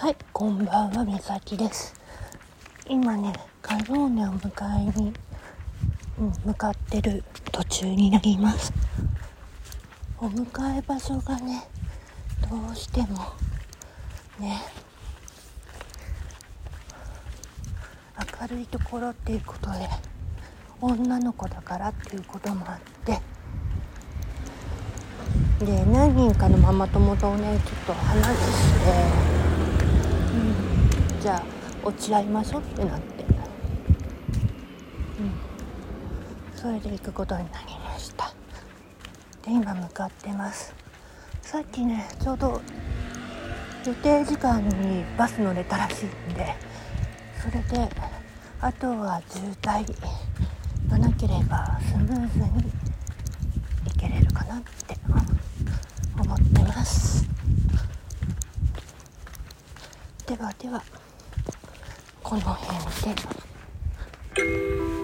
はいこんばんは、みさきです。今ね、カノーネを迎えに、うん、向かってる途中になります。お迎え場所がね、どうしても、ね、明るいところっていうことで、女の子だからっていうこともあって、で何人かのママ友とねちょっと話して、じゃあ落ち合いましょうってなって、うん、それで行くことになりました。で今向かってます。さっきねちょうど予定時間にバス乗れたらしいんでそれであとは渋滞がなければスムーズに行けれるかなって思ってます。ではではこの辺で。